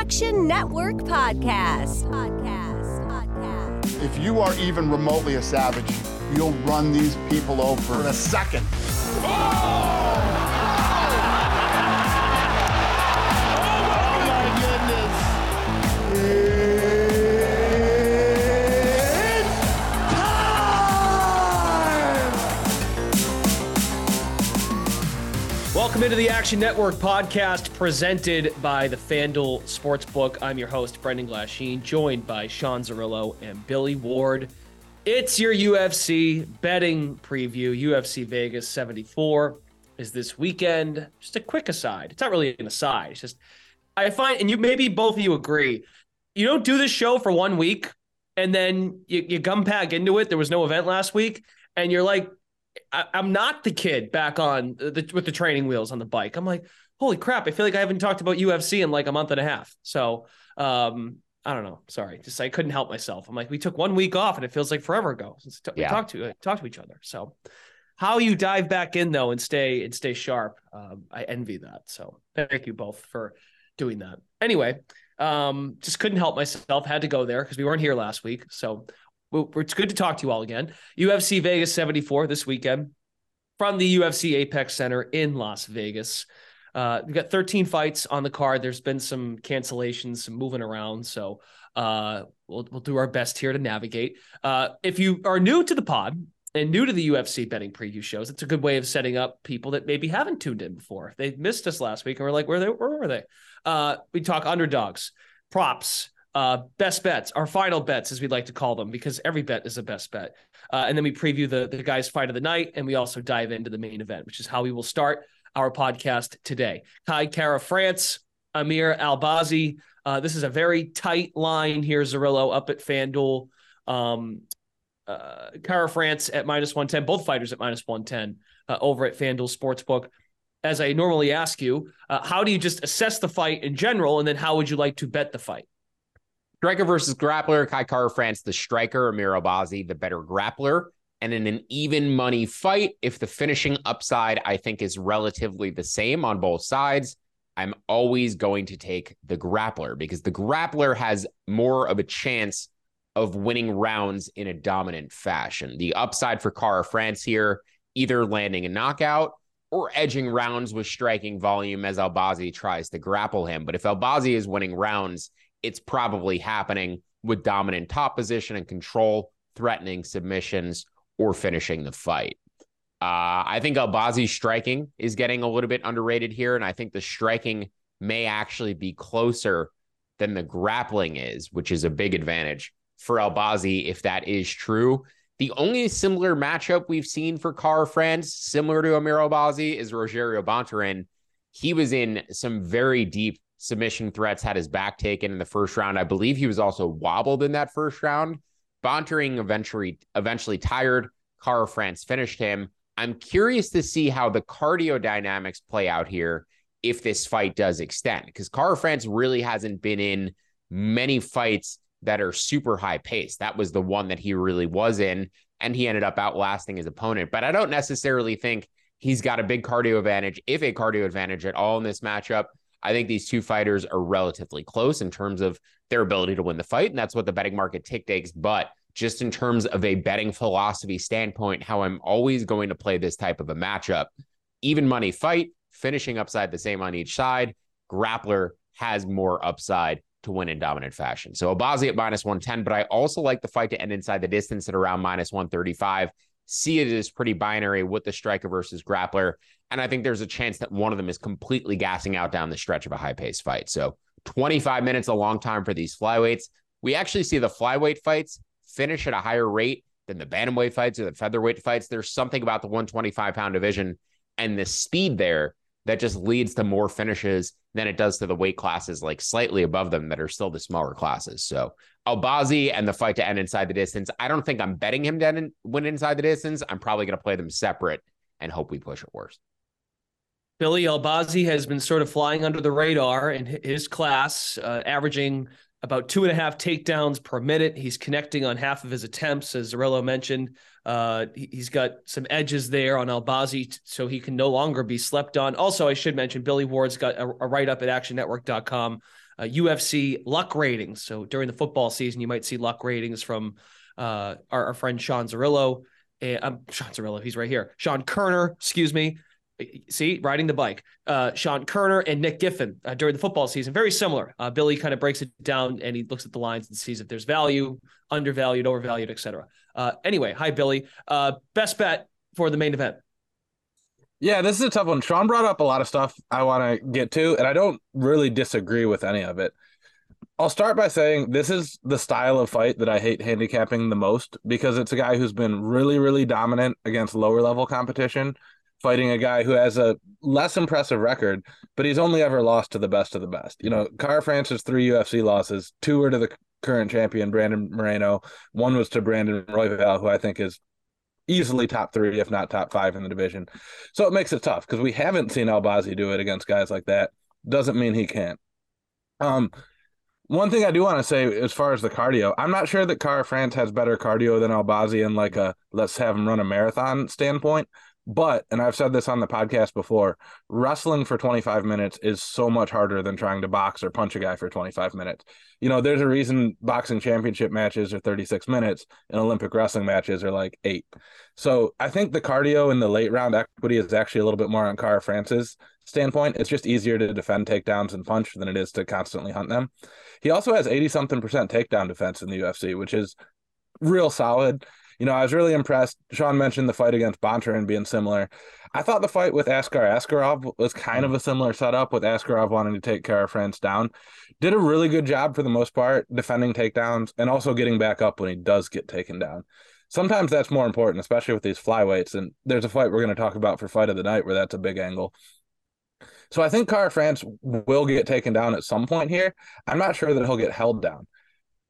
Action Network podcast. Podcast. Podcast. If you are even remotely a savage, you'll run these people over in a second. Oh Welcome into the Action Network podcast presented by the FanDuel Sportsbook. I'm your host, Brendan Glasheen, joined by Sean Zerillo and Billy Ward. It's your UFC betting preview. UFC Vegas 74 is this weekend. Just a quick aside. It's not really an aside. It's just, I find, and you maybe both of you agree, you don't do this show for one week and then you, you come back into it. There was no event last week. And you're like, I, am not the kid back on the, with the training wheels on the bike. I'm like, holy crap! I feel like I haven't talked about UFC in like a month and a half. So, um, I don't know. Sorry, just I couldn't help myself. I'm like, we took one week off, and it feels like forever ago since t- Yeah. we talked to talked to each other. So, how you dive back in though and stay and stay sharp, um, I envy that. So, thank you both for doing that. Anyway, um, just couldn't help myself. Had to go there because we weren't here last week. So, well, it's good to talk to you all again. UFC Vegas 74 this weekend from the UFC Apex Center in Las Vegas. Uh, we've got 13 fights on the card. There's been some cancellations, some moving around. So uh, we'll, we'll do our best here to navigate. Uh, if you are new to the pod and new to the UFC betting preview shows, it's a good way of setting up people that maybe haven't tuned in before. They missed us last week and we're like, where, they, where were they? Uh, we talk underdogs, props, uh, best bets, our final bets, as we like to call them, because every bet is a best bet. Uh, and then we preview the, the guys' fight of the night, and we also dive into the main event, which is how we will start our podcast today. Kai Kara France, Amir Albazi. Uh, this is a very tight line here, Zerillo, up at FanDuel. Um, uh, Kara France at minus 110, both fighters at minus 110 uh, over at FanDuel Sportsbook. As I normally ask you, uh, how do you just assess the fight in general, and then how would you like to bet the fight? Striker versus grappler, Kai Kara France, the striker, Amir Albazi, the better grappler. And in an even money fight, if the finishing upside I think is relatively the same on both sides, I'm always going to take the grappler because the grappler has more of a chance of winning rounds in a dominant fashion. The upside for Kara France here, either landing a knockout or edging rounds with striking volume as Albazi tries to grapple him. But if Albazi is winning rounds, it's probably happening with dominant top position and control, threatening submissions, or finishing the fight. Uh, I think Albazi's striking is getting a little bit underrated here, and I think the striking may actually be closer than the grappling is, which is a big advantage for Albazi if that is true. The only similar matchup we've seen for Car France, similar to Amir Albazi, is Rogerio Bontorin. He was in some very deep submission threats, had his back taken in the first round. I believe he was also wobbled in that first round. Bontorin eventually eventually tired. Car France finished him. I'm curious to see how the cardio dynamics play out here if this fight does extend, because Car France really hasn't been in many fights that are super high paced. That was the one that he really was in, and he ended up outlasting his opponent. But I don't necessarily think he's got a big cardio advantage, if a cardio advantage at all in this matchup. I think these two fighters are relatively close in terms of their ability to win the fight, and that's what the betting market dictates. But just in terms of a betting philosophy standpoint, how I'm always going to play this type of a matchup, even money fight, finishing upside the same on each side, grappler has more upside to win in dominant fashion. So Albazi at minus 110, but I also like the fight to end inside the distance at around minus 135. See it as pretty binary with the striker versus grappler. And I think there's a chance that one of them is completely gassing out down the stretch of a high pace fight. So 25 minutes, a long time for these flyweights. We actually see the flyweight fights finish at a higher rate than the bantamweight fights or the featherweight fights. There's something about the 125 pound division and the speed there that just leads to more finishes than it does to the weight classes like slightly above them that are still the smaller classes. So Albazi and the fight to end inside the distance. I don't think I'm betting him to win inside the distance. I'm probably going to play them separate and hope we push it worse. Billy Albazi has been sort of flying under the radar in his class, uh, averaging about two and a half takedowns per minute. He's connecting on half of his attempts, as Zerillo mentioned. Uh, he's got some edges there on Albazi, so he can no longer be slept on. Also, I should mention Billy Ward's got a, a write up at actionnetwork.com, uh, UFC luck ratings. So during the football season, you might see luck ratings from uh, our, our, friend Sean Zerillo. And, um, Sean Zerillo, he's right here. Sean Koerner, excuse me see, riding the bike. Uh, Sean Koerner and Nick Giffen uh, during the football season, very similar. Uh, Billy kind of breaks it down and he looks at the lines and sees if there's value, undervalued, overvalued, etc. Uh, anyway, hi Billy. Uh, best bet for the main event. Yeah, this is a tough one. Sean brought up a lot of stuff I want to get to, and I don't really disagree with any of it. I'll start by saying this is the style of fight that I hate handicapping the most because it's a guy who's been really, really dominant against lower level competition fighting a guy who has a less impressive record, but he's only ever lost to the best of the best. You know, Kara-France's three UFC losses, two were to the current champion Brandon Moreno, one was to Brandon Royval, who I think is easily top three, if not top five in the division. So it makes it tough because we haven't seen Albazi do it against guys like that. Doesn't mean he can't. Um, one thing I do want to say as far as the cardio, I'm not sure that Kara-France has better cardio than Albazi in like a let's have him run a marathon standpoint. But, and I've said this on the podcast before, wrestling for 25 minutes is so much harder than trying to box or punch a guy for 25 minutes. You know, there's a reason boxing championship matches are 36 minutes and Olympic wrestling matches are like eight. So I think the cardio in the late round equity is actually a little bit more on Kara-France's standpoint. It's just easier to defend takedowns and punch than it is to constantly hunt them. He also has 80 something percent takedown defense in the UFC, which is real solid you know, I was really impressed. Sean mentioned the fight against Bontorin being similar. I thought the fight with Askar Askarov was kind of a similar setup with Askarov wanting to take Kara-France down. Did a really good job for the most part defending takedowns and also getting back up when he does get taken down. Sometimes that's more important, especially with these flyweights. And there's a fight we're going to talk about for fight of the night where that's a big angle. So I think Kara-France will get taken down at some point here. I'm not sure that he'll get held down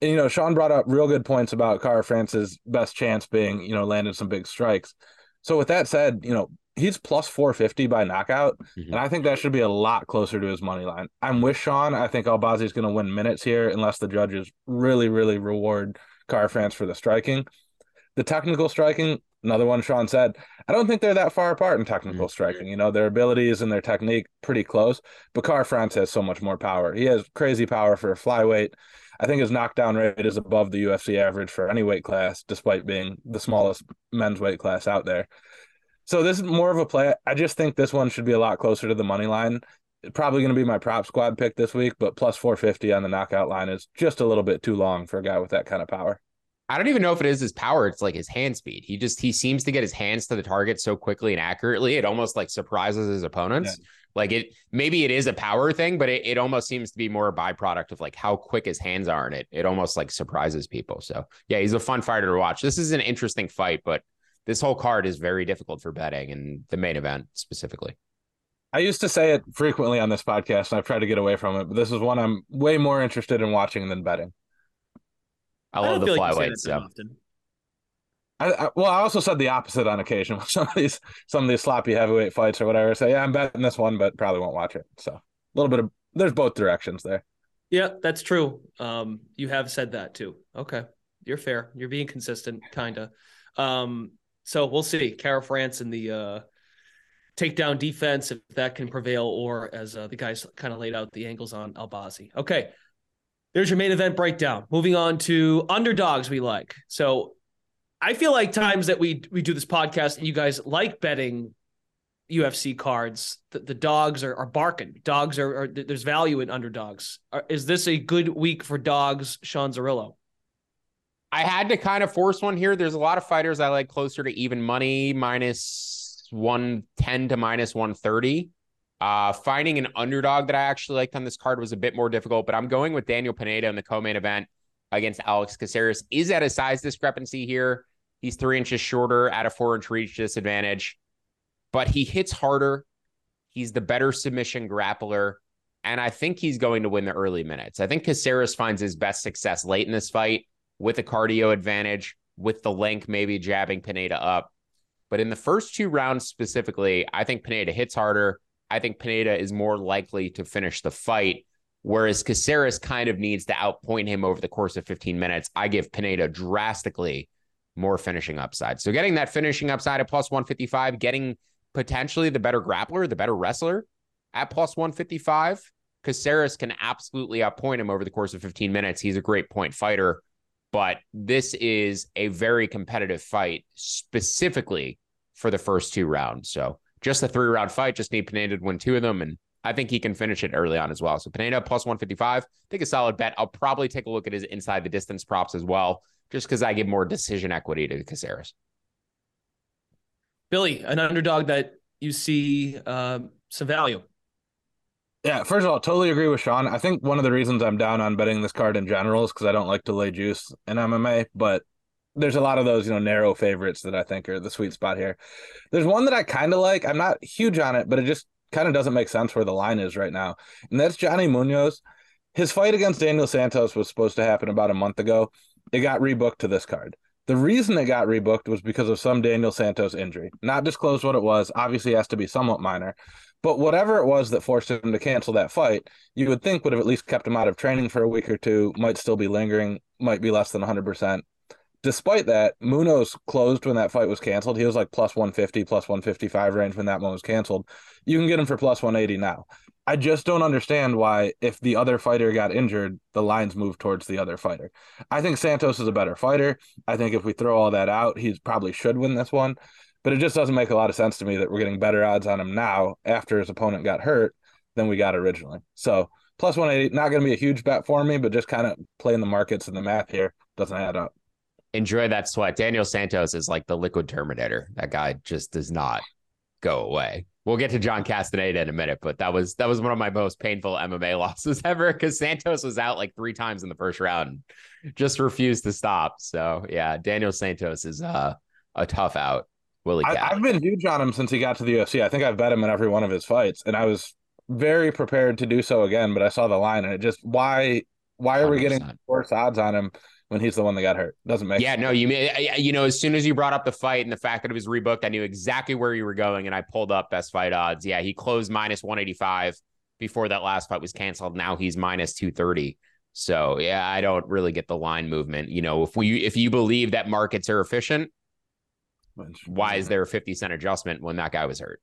you know, Sean brought up real good points about Kara-France's best chance being, you know, landed some big strikes. So with that said, you know, he's plus 450 by knockout, mm-hmm. and I think that should be a lot closer to his money line. I'm with Sean. I think Albazi is going to win minutes here unless the judges really, really reward Kara-France for the striking. The technical striking, another one Sean said, I don't think they're that far apart in technical mm-hmm. striking. You know, their abilities and their technique pretty close, but Kara-France has so much more power. He has crazy power for a flyweight. I think his knockdown rate is above the UFC average for any weight class, despite being the smallest men's weight class out there. So this is more of a play. I just think this one should be a lot closer to the money line. Probably going to be my prop squad pick this week, but plus 450 on the knockout line is just a little bit too long for a guy with that kind of power. I don't even know if it is his power. It's like his hand speed. He just he seems to get his hands to the target so quickly and accurately. It almost like surprises his opponents. Yeah. Like it maybe it is a power thing, but it, it almost seems to be more a byproduct of like how quick his hands are in it. It almost like surprises people. So yeah, he's a fun fighter to watch. This is an interesting fight, but this whole card is very difficult for betting and the main event specifically. I used to say it frequently on this podcast, and I've tried to get away from it, but this is one I'm way more interested in watching than betting. I love I the flyweights. Yeah. I, I, well, I also said the opposite on occasion. With some of these, some of these sloppy heavyweight fights or whatever. Say, yeah, I'm betting this one, but probably won't watch it. So a little bit of there's both directions there. Yeah, that's true. Um, you have said that too. Okay, you're fair. You're being consistent, kinda. Um, so we'll see. Kara-France and the uh, takedown defense if that can prevail, or as uh, the guys kind of laid out the angles on Albazi. Okay, there's your main event breakdown. Moving on to underdogs we like. So I feel like times that we we do this podcast and you guys like betting UFC cards, the, the dogs are, are barking. Dogs are, are there's value in underdogs. Is this a good week for dogs, Sean Zerillo? I had to kind of force one here. There's a lot of fighters I like closer to even money, minus 110 to minus 130. Uh, finding an underdog that I actually liked on this card was a bit more difficult, but I'm going with Daniel Pineda in the co-main event against Alex Caceres. Is at a size discrepancy here. He's three inches shorter at a four inch reach disadvantage, but he hits harder. He's the better submission grappler. And I think he's going to win the early minutes. I think Caceres finds his best success late in this fight with a cardio advantage, with the length maybe jabbing Pineda up. But in the first two rounds specifically, I think Pineda hits harder. I think Pineda is more likely to finish the fight. Whereas Caceres kind of needs to outpoint him over the course of 15 minutes. I give Pineda drastically more finishing upside. So getting that finishing upside at plus 155, getting potentially the better grappler, the better wrestler at plus 155. Caceres can absolutely outpoint him over the course of 15 minutes. He's a great point fighter, but this is a very competitive fight specifically for the first two rounds. So just a three round fight, just need Pineda to win two of them. And I think he can finish it early on as well. So Pineda plus 155, I think a solid bet. I'll probably take a look at his inside the distance props as well, just because I give more decision equity to Caceres. Billy, an underdog that you see uh, some value. Yeah, first of all, totally agree with Sean. I think one of the reasons I'm down on betting this card in general is because I don't like to lay juice in MMA, but there's a lot of those, you know, narrow favorites that I think are the sweet spot here. There's one that I kind of like. I'm not huge on it, but it just kind of doesn't make sense where the line is right now. And that's Johnny Munoz. His fight against Daniel Santos was supposed to happen about a month ago. It got rebooked to this card. The reason it got rebooked was because of some Daniel Santos injury. Not disclosed what it was. Obviously, has to be somewhat minor. But whatever it was that forced him to cancel that fight, you would think would have at least kept him out of training for a week or two, might still be lingering, might be less than 100%. Despite that, Munoz closed when that fight was canceled. He was like plus 150, plus 155 range when that one was canceled. You can get him for plus 180 now. I just don't understand why, if the other fighter got injured, the lines move towards the other fighter. I think Santos is a better fighter. I think if we throw all that out, he probably should win this one. But it just doesn't make a lot of sense to me that we're getting better odds on him now after his opponent got hurt than we got originally. So plus 180, not going to be a huge bet for me, but just kind of playing the markets and the math here doesn't add up. Enjoy that sweat. Daniel Santos is like the liquid terminator. That guy just does not go away. We'll get to John Castaneda in a minute, but that was that was one of my most painful MMA losses ever because Santos was out like three times in the first round, just refused to stop. So yeah, Daniel Santos is uh, a tough out. Willie I, have been huge on him since he got to the UFC. I think I've bet him in every one of his fights, and I was very prepared to do so again. But I saw the line, and it just why why are 100%. we getting worse odds on him when he's the one that got hurt? Doesn't make. Yeah, sense. no, you mean you know as soon as you brought up the fight and the fact that it was rebooked, I knew exactly where you were going, and I pulled up best fight odds. Yeah, he closed minus one eighty five before that last fight was canceled. Now he's minus two thirty. So yeah, I don't really get the line movement. You know, if we if you believe that markets are efficient, why is there a 50 cent adjustment when that guy was hurt?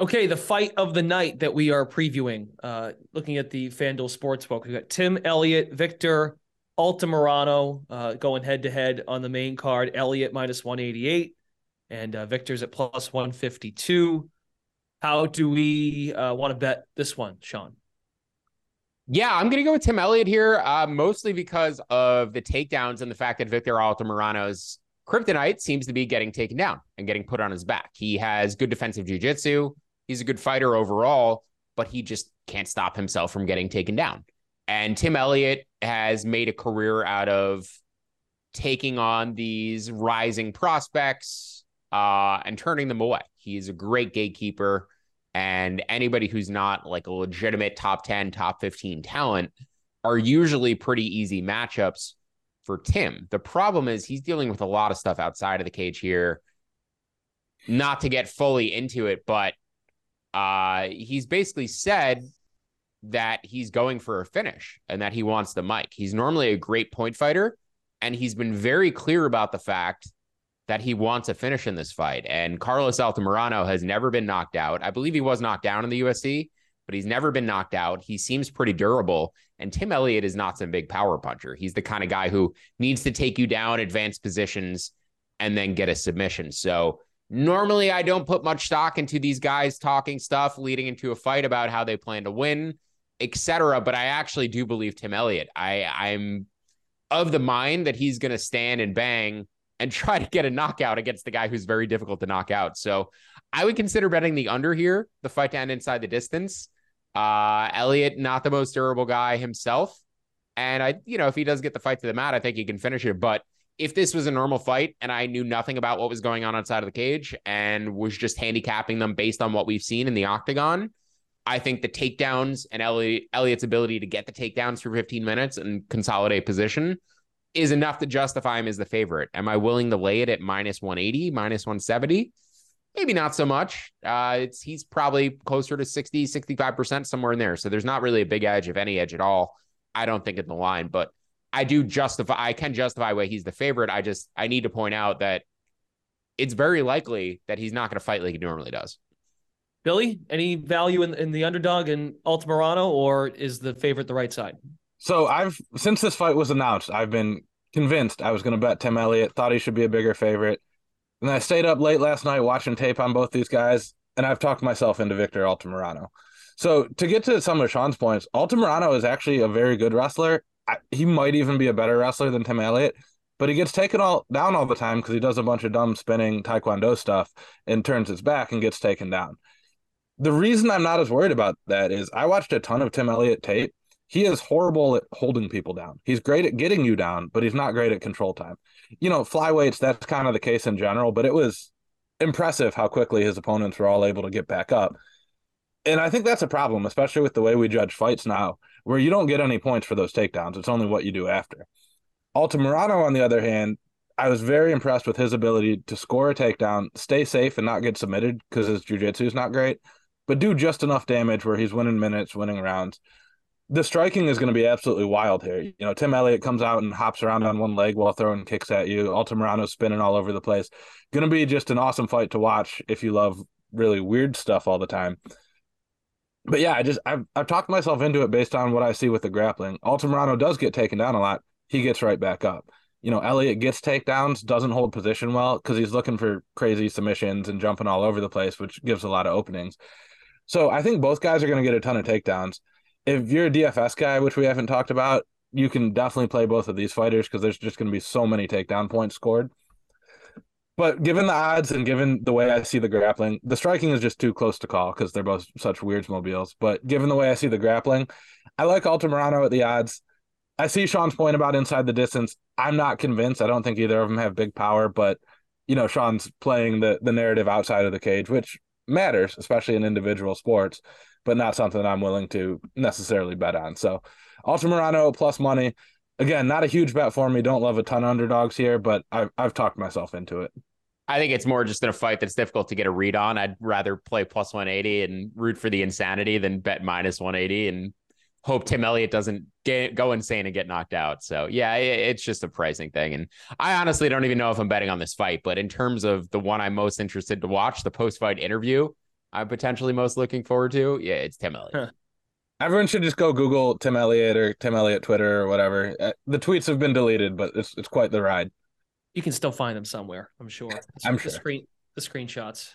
Okay, the fight of the night that we are previewing, uh, looking at the FanDuel Sportsbook, we've got Tim Elliott, Victor Altamirano uh, going head to head on the main card. Elliott minus 188 and uh, Victor's at plus 152. How do we uh, want to bet this one, Sean? Yeah, I'm going to go with Tim Elliott here, uh, mostly because of the takedowns and the fact that Victor Altamirano's Kryptonite seems to be getting taken down and getting put on his back. He has good defensive jiu-jitsu. He's a good fighter overall, but he just can't stop himself from getting taken down. And Tim Elliott has made a career out of taking on these rising prospects uh, and turning them away. He's a great gatekeeper. And anybody who's not like a legitimate top 10, top 15 talent are usually pretty easy matchups for Tim. The problem is he's dealing with a lot of stuff outside of the cage here. Not to get fully into it, but uh, he's basically said that he's going for a finish and that he wants the mic. He's normally a great point fighter, and he's been very clear about the fact that he wants a finish in this fight. And Carlos Altamirano has never been knocked out. I believe he was knocked down in the UFC, but he's never been knocked out. He seems pretty durable. And Tim Elliott is not some big power puncher. He's the kind of guy who needs to take you down advanced positions and then get a submission. So normally I don't put much stock into these guys talking stuff leading into a fight about how they plan to win, etc. But I actually do believe Tim Elliott. I I'm of the mind that he's going to stand and bang and try to get a knockout against the guy who's very difficult to knock out. So I would consider betting the under here, the fight to end inside the distance. Uh, Elliott, not the most durable guy himself. And I, you know, if he does get the fight to the mat, I think he can finish it. But if this was a normal fight and I knew nothing about what was going on outside of the cage and was just handicapping them based on what we've seen in the octagon, I think the takedowns and Elliott, Elliott's ability to get the takedowns for 15 minutes and consolidate position is enough to justify him as the favorite. Am I willing to lay it at minus 180, minus 170? maybe not so much. Uh, it's he's probably closer to 60, 65% somewhere in there. So there's not really a big edge, if any edge at all. I don't think in the line, but I do justify I can justify why he's the favorite. I just I need to point out that it's very likely that he's not going to fight like he normally does. Billy, any value in, in the underdog in Altamirano, or is the favorite the right side? So I've since this fight was announced, I've been convinced I was going to bet Tim Elliott. Thought he should be a bigger favorite, and I stayed up late last night watching tape on both these guys, and I've talked myself into Victor Altamirano. So to get to some of Sean's points, Altamirano is actually a very good wrestler. I, he might even be a better wrestler than Tim Elliott, but he gets taken all down all the time because he does a bunch of dumb spinning taekwondo stuff and turns his back and gets taken down. The reason I'm not as worried about that is I watched a ton of Tim Elliott tape. He is horrible at holding people down. He's great at getting you down, but he's not great at control time. You know, flyweights, that's kind of the case in general, but it was impressive how quickly his opponents were all able to get back up. And I think that's a problem, especially with the way we judge fights now, where you don't get any points for those takedowns. It's only what you do after. Altamirano, on the other hand, I was very impressed with his ability to score a takedown, stay safe, and not get submitted because his jujitsu is not great, but do just enough damage where he's winning minutes, winning rounds. The striking is going to be absolutely wild here. You know, Tim Elliott comes out and hops around on one leg while throwing kicks at you. Altamirano's spinning all over the place. Going to be just an awesome fight to watch if you love really weird stuff all the time. But yeah, I just I've I've talked myself into it based on what I see with the grappling. Altamirano does get taken down a lot. He gets right back up. You know, Elliott gets takedowns, doesn't hold position well because he's looking for crazy submissions and jumping all over the place, which gives a lot of openings. So I think both guys are going to get a ton of takedowns. If you're a DFS guy, which we haven't talked about, you can definitely play both of these fighters because there's just going to be so many takedown points scored. But given the odds and given the way I see the grappling, the striking is just too close to call because they're both such weird mobiles. But given the way I see the grappling, I like Altamirano at the odds. I see Sean's point about inside the distance. I'm not convinced. I don't think either of them have big power, but you know, Sean's playing the the narrative outside of the cage, which matters, especially in individual sports, but not something I'm willing to necessarily bet on. So Altamirano plus money. Again, not a huge bet for me. Don't love a ton of underdogs here, but I've I've talked myself into it. I think it's more just in a fight that's difficult to get a read on. I'd rather play plus 180 and root for the insanity than bet minus 180 and hope Tim Elliott doesn't get, go insane and get knocked out. So yeah, it's just a pricing thing. And I honestly don't even know if I'm betting on this fight, but in terms of the one I'm most interested to watch, the post fight interview, I'm potentially most looking forward to. Yeah, it's Tim Elliott. Huh. Everyone should just go Google Tim Elliott or Tim Elliott Twitter or whatever. Uh, the tweets have been deleted, but it's it's quite the ride. You can still find them somewhere. I'm sure. I'm the sure. Screen the screenshots.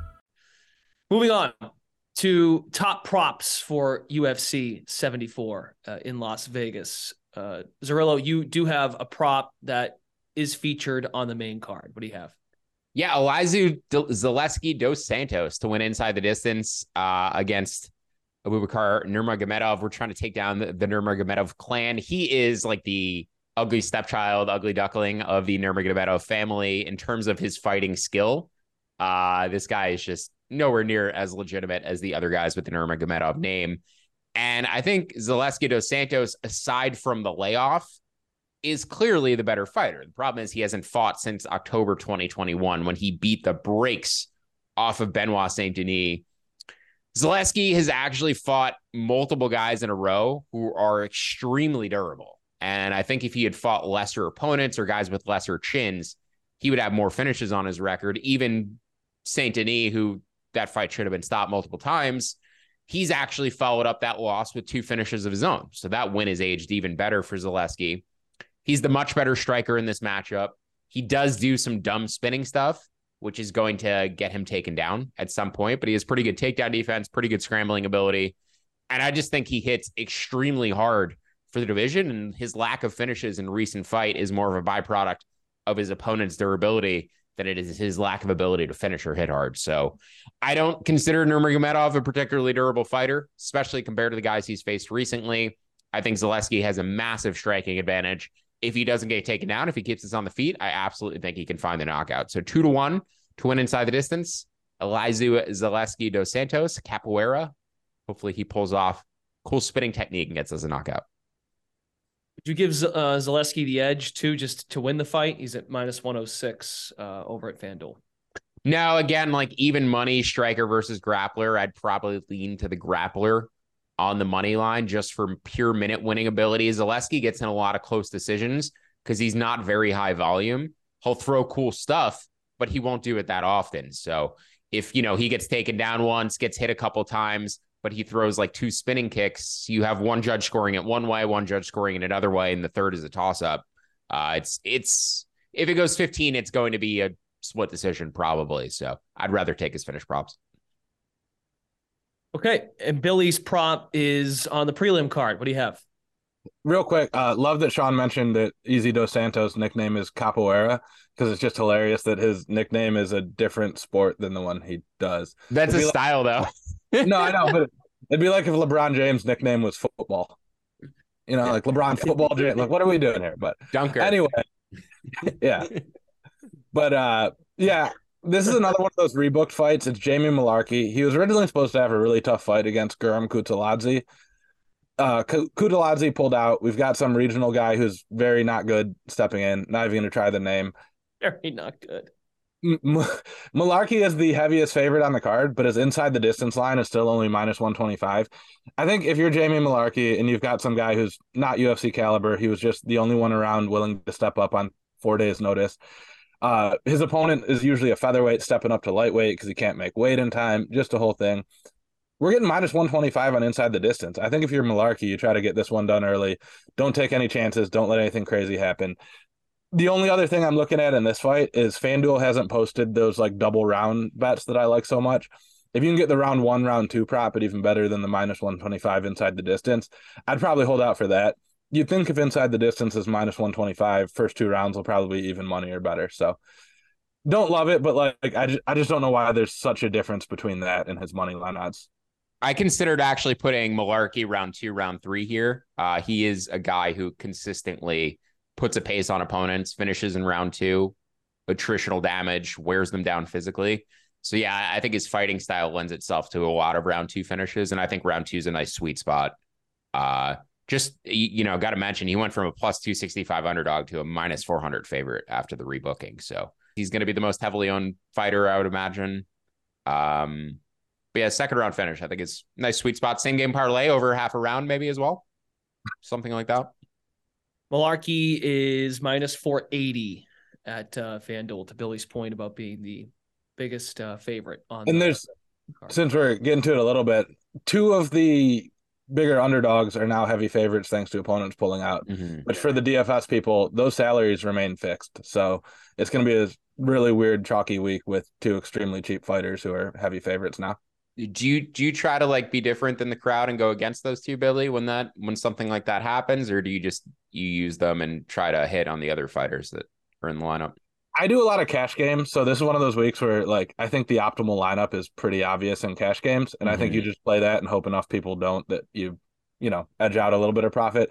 Moving on to top props for UFC 74 uh, in Las Vegas. Uh, Zerillo, you do have a prop that is featured on the main card. What do you have? Yeah, Elizeu Zaleski dos Santos to win inside the distance uh, against Abubakar Nurmagomedov. We're trying to take down the, the Nurmagomedov clan. He is like the ugly stepchild, ugly duckling of the Nurmagomedov family in terms of his fighting skill. Uh, this guy is just nowhere near as legitimate as the other guys with the Nurmagomedov name. And I think Zaleski dos Santos, aside from the layoff, is clearly the better fighter. The problem is he hasn't fought since October 2021 when he beat the brakes off of Benoit Saint Denis. Zaleski has actually fought multiple guys in a row who are extremely durable. And I think if he had fought lesser opponents or guys with lesser chins, he would have more finishes on his record. Even Saint Denis, who that fight should have been stopped multiple times. He's actually followed up that loss with two finishes of his own. So that win is aged even better for Zaleski. He's the much better striker in this matchup. He does do some dumb spinning stuff, which is going to get him taken down at some point, but he has pretty good takedown defense, pretty good scrambling ability. And I just think he hits extremely hard for the division. And his lack of finishes in recent fight is more of a byproduct of his opponent's durability than it is his lack of ability to finish or hit hard. So I don't consider Nurmagomedov a particularly durable fighter, especially compared to the guys he's faced recently. I think Zaleski has a massive striking advantage. If he doesn't get taken down, if he keeps us on the feet, I absolutely think he can find the knockout. So two to one to win inside the distance. Elizeu Zaleski dos Santos, Capoeira. Hopefully he pulls off cool spinning technique and gets us a knockout. Would you give uh, Zaleski the edge too, just to win the fight? He's at minus 106 uh, over at FanDuel. No, again, like even money striker versus grappler, I'd probably lean to the grappler on the money line just for pure minute winning ability. Zaleski gets in a lot of close decisions because he's not very high volume. He'll throw cool stuff, but he won't do it that often. So if you know he gets taken down once, gets hit a couple times, but he throws like two spinning kicks. You have one judge scoring it one way, one judge scoring it another way, and the third is a toss up. Uh, it's it's if it goes 15, it's going to be a split decision probably. So I'd rather take his finish props. Okay, and Billy's prop is on the prelim card. What do you have? Real quick, uh, love that Sean mentioned that Easy Dos Santos' nickname is Capoeira because it's just hilarious that his nickname is a different sport than the one he does. That's It'd a be style, though. Like, no, I know, but it'd be like if LeBron James' nickname was football. You know, like LeBron football. James. Like, what are we doing here? But Dunker. anyway, yeah. But uh, yeah, this is another one of those rebooked fights. It's Jamie Mullarkey. He was originally supposed to have a really tough fight against Guram Kutateladze. Uh, Kutateladze pulled out. We've got some regional guy who's very not good stepping in. Not even going to try the name. Very not good. M- Mullarkey is the heaviest favorite on the card, but his inside the distance line is still only minus 125. I think if you're Jamie Mullarkey and you've got some guy who's not UFC caliber, he was just the only one around willing to step up on four days' notice. Uh, his opponent is usually a featherweight stepping up to lightweight because he can't make weight in time. Just a whole thing. We're getting minus 125 on inside the distance. I think if you're Mullarkey, you try to get this one done early. Don't take any chances. Don't let anything crazy happen. The only other thing I'm looking at in this fight is FanDuel hasn't posted those like double round bets that I like so much. If you can get the round one, round two prop, it even better than the minus 125 inside the distance. I'd probably hold out for that you'd think if inside the distance is minus 125 first two rounds will probably be even money or better so don't love it but like I just, I just don't know why there's such a difference between that and his money line odds I considered actually putting Mullarkey round two, round three here. Uh, he is a guy who consistently puts a pace on opponents, finishes in round two, attritional damage, wears them down physically. So yeah, I think his fighting style lends itself to a lot of round two finishes, and I think round two is a nice sweet spot. Uh, just you know, got to mention he went from a plus 265 underdog to a minus 400 favorite after the rebooking. So he's going to be the most heavily owned fighter, I would imagine. Um, but yeah, second round finish, I think it's nice sweet spot. Same game parlay over half a round, maybe as well, something like that. Mullarkey is minus 480 at uh, FanDuel. To Billy's point about being the biggest uh, favorite on. And the there's card. since we're getting to it a little bit, two of the bigger underdogs are now heavy favorites thanks to opponents pulling out. Mhm. But for the DFS people, those salaries remain fixed. So it's going to be a really weird, chalky week with two extremely cheap fighters who are heavy favorites now. Do you do you try to like be different than the crowd and go against those two, Billy, when that when something like that happens, or do you just you use them and try to hit on the other fighters that are in the lineup? I do a lot of cash games, so this is one of those weeks where like I think the optimal lineup is pretty obvious in cash games, and I think you mm-hmm. just play that and hope enough people don't that you you know edge out a little bit of profit.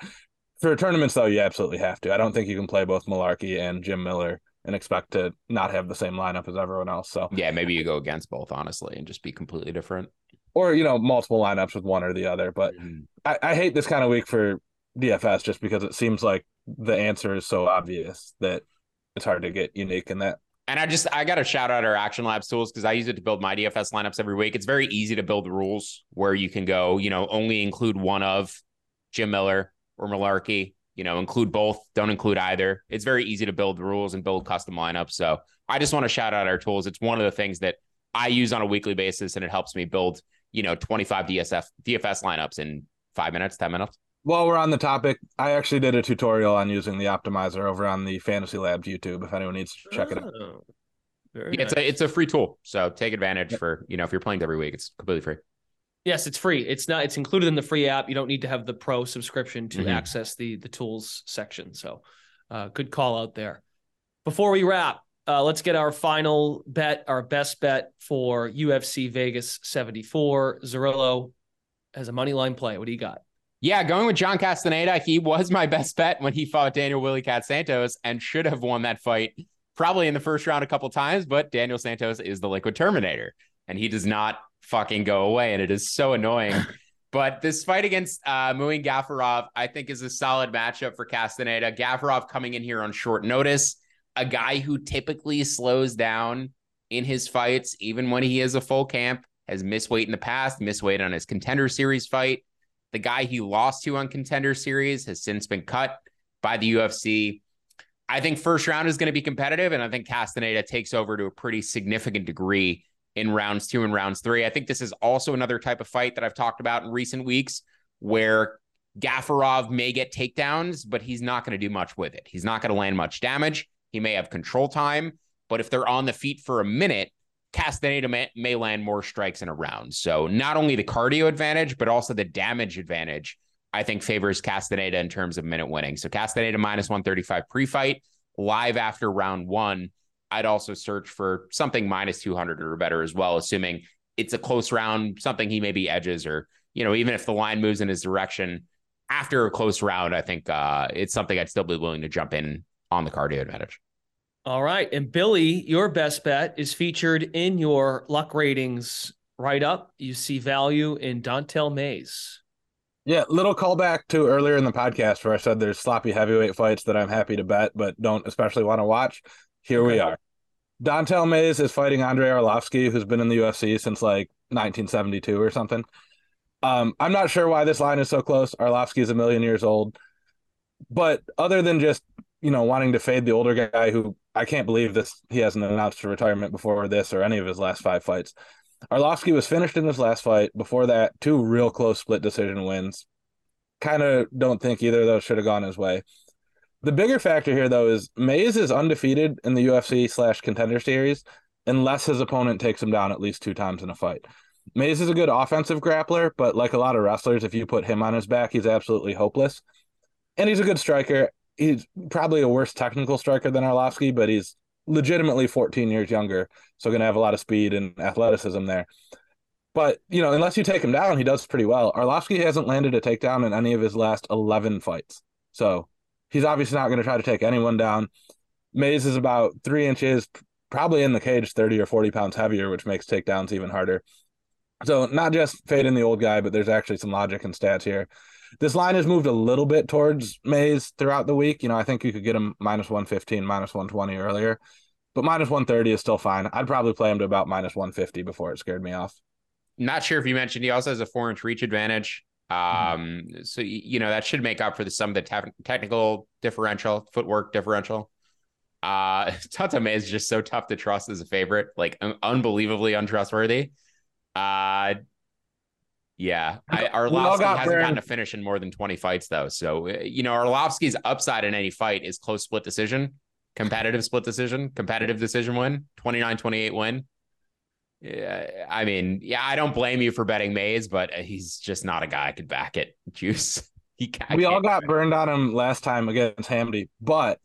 For tournaments though, you absolutely have to. I don't think you can play both Mullarkey and Jim Miller and expect to not have the same lineup as everyone else. So Yeah, maybe you go against both, honestly, and just be completely different. or you know multiple lineups with one or the other. But mm-hmm. I, I hate this kind of week for DFS just because it seems like the answer is so obvious that it's hard to get unique in that. And I just I got to shout out our Action Labs tools because I use it to build my DFS lineups every week. It's very easy to build rules where you can go, you know, only include one of Jim Miller or Mullarkey. You know, include both, don't include either. It's very easy to build rules and build custom lineups. So I just want to shout out our tools. It's one of the things that I use on a weekly basis, and it helps me build, you know, 25 DSF DFS lineups in five minutes, 10 minutes. While we're on the topic, I actually did a tutorial on using the optimizer over on the Fantasy Labs YouTube. If anyone needs to check it out. Oh, very It's nice. a it's a free tool. So take advantage for, you know, if you're playing every week, it's completely free. Yes, it's free. It's not. It's included in the free app. You don't need to have the pro subscription to Mhm. access the the tools section. So, uh, good call out there. Before we wrap, uh, let's get our final bet, our best bet for UFC Vegas 74. Zerillo has a money line play. What do you got? Yeah, going with John Castaneda. He was my best bet when he fought Daniel Willie Cat Santos and should have won that fight probably in the first round a couple times. But Daniel Santos is the liquid terminator and he does not fucking go away. And it is so annoying. but this fight against uh, Muin Gafurov, I think, is a solid matchup for Castaneda. Gafurov coming in here on short notice, a guy who typically slows down in his fights, even when he is a full camp, has missed weight in the past, missed weight on his contender series fight. The guy he lost to on contender series has since been cut by the UFC. I think first round is going to be competitive, and I think Castaneda takes over to a pretty significant degree in rounds two and rounds three. I think this is also another type of fight that I've talked about in recent weeks where Gafurov may get takedowns, but he's not going to do much with it. He's not going to land much damage. He may have control time, but if they're on the feet for a minute, Castaneda may, may land more strikes in a round. So not only the cardio advantage, but also the damage advantage, I think favors Castaneda in terms of minute winning. So Castaneda minus 135 pre-fight, live after round one. I'd also search for something minus 200 or better as well, assuming it's a close round, something he maybe edges, or, you know, even if the line moves in his direction after a close round, I think uh, it's something I'd still be willing to jump in on the cardio advantage. All right. And Billy, your best bet is featured in your luck ratings right up. You see value in Don'Tale Mayes. Yeah, little callback to earlier in the podcast where I said there's sloppy heavyweight fights that I'm happy to bet, but don't especially want to watch. Here okay. we are. Don'Tale Mayes is fighting Andrei Arlovski, who's been in the UFC since like 1972 or something. Um, I'm not sure why this line is so close. Arlovski is a million years old, but other than just you know wanting to fade the older guy who I can't believe this he hasn't announced a retirement before this or any of his last five fights. Arlovski was finished in his last fight. Before that, two real close split decision wins. Kind of don't think either of those should have gone his way. The bigger factor here, though, is Mayes is undefeated in the UFC slash contender series unless his opponent takes him down at least two times in a fight. Mayes is a good offensive grappler, but like a lot of wrestlers, if you put him on his back, he's absolutely hopeless. And he's a good striker. He's probably a worse technical striker than Arlovski, but he's legitimately 14 years younger, so going to have a lot of speed and athleticism there. But you know, unless you take him down, he does pretty well. Arlovski hasn't landed a takedown in any of his last 11 fights, so He's obviously not going to try to take anyone down. Mayes is about three inches, probably in the cage, 30 or 40 pounds heavier, which makes takedowns even harder. So not just fading the old guy, but there's actually some logic and stats here. This line has moved a little bit towards Mayes throughout the week. You know, I think you could get him minus 115, minus 120 earlier, but minus 130 is still fine. I'd probably play him to about minus 150 before it scared me off. Not sure if you mentioned he also has a four inch reach advantage. Mm-hmm. Um, mm-hmm. so you know that should make up for the some of the te- technical differential, footwork differential. Uh, Tatame is just so tough to trust as a favorite, like un- unbelievably untrustworthy. Uh, yeah, I, Arlovski hasn't burned. gotten a finish in more than 20 fights though. So, uh, you know, Arlovski's upside in any fight is close split decision, competitive split decision, competitive decision win, 29 28 win. Yeah, I mean, yeah, I don't blame you for betting Mayes, but he's just not a guy I could back it. Juice. He we all got burned on him last time against Hamdy, but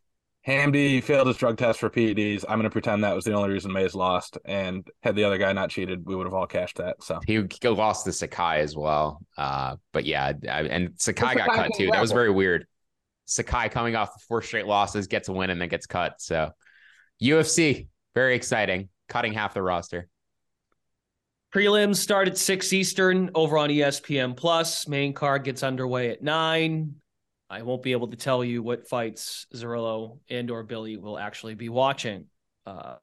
Hamdy failed his drug test for PEDs. I'm going to pretend that was the only reason Mayes lost. And had the other guy not cheated, we would have all cashed that. So he lost to Sakai as well. Uh, but yeah, and Sakai got cut too. That was very weird. Sakai coming off the four straight losses gets a win and then gets cut. So UFC, very exciting, cutting half the roster. Prelims start at six Eastern over on ESPN Plus. Main card gets underway at nine. I won't be able to tell you what fights Zerillo and or Billy will actually be watching, uh,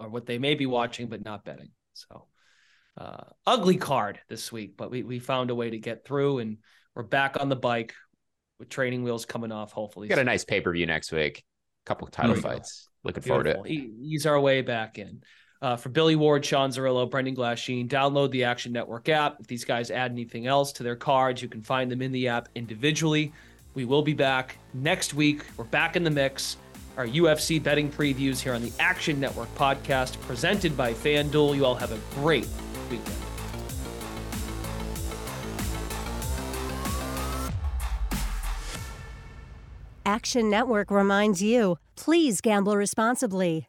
or what they may be watching but not betting. So, uh, ugly card this week, but we we found a way to get through, and we're back on the bike with training wheels coming off. Hopefully, we got a nice pay per view next week. A couple title fights. Looking Beautiful. forward to it. Ease our way back in. Uh, for Billy Ward, Sean Zerillo, Brendan Glasheen, download the Action Network app. If these guys add anything else to their cards, you can find them in the app individually. We will be back next week. We're back in the mix. Our UFC betting previews here on the Action Network podcast, presented by FanDuel. You all have a great weekend. Action Network reminds you please gamble responsibly.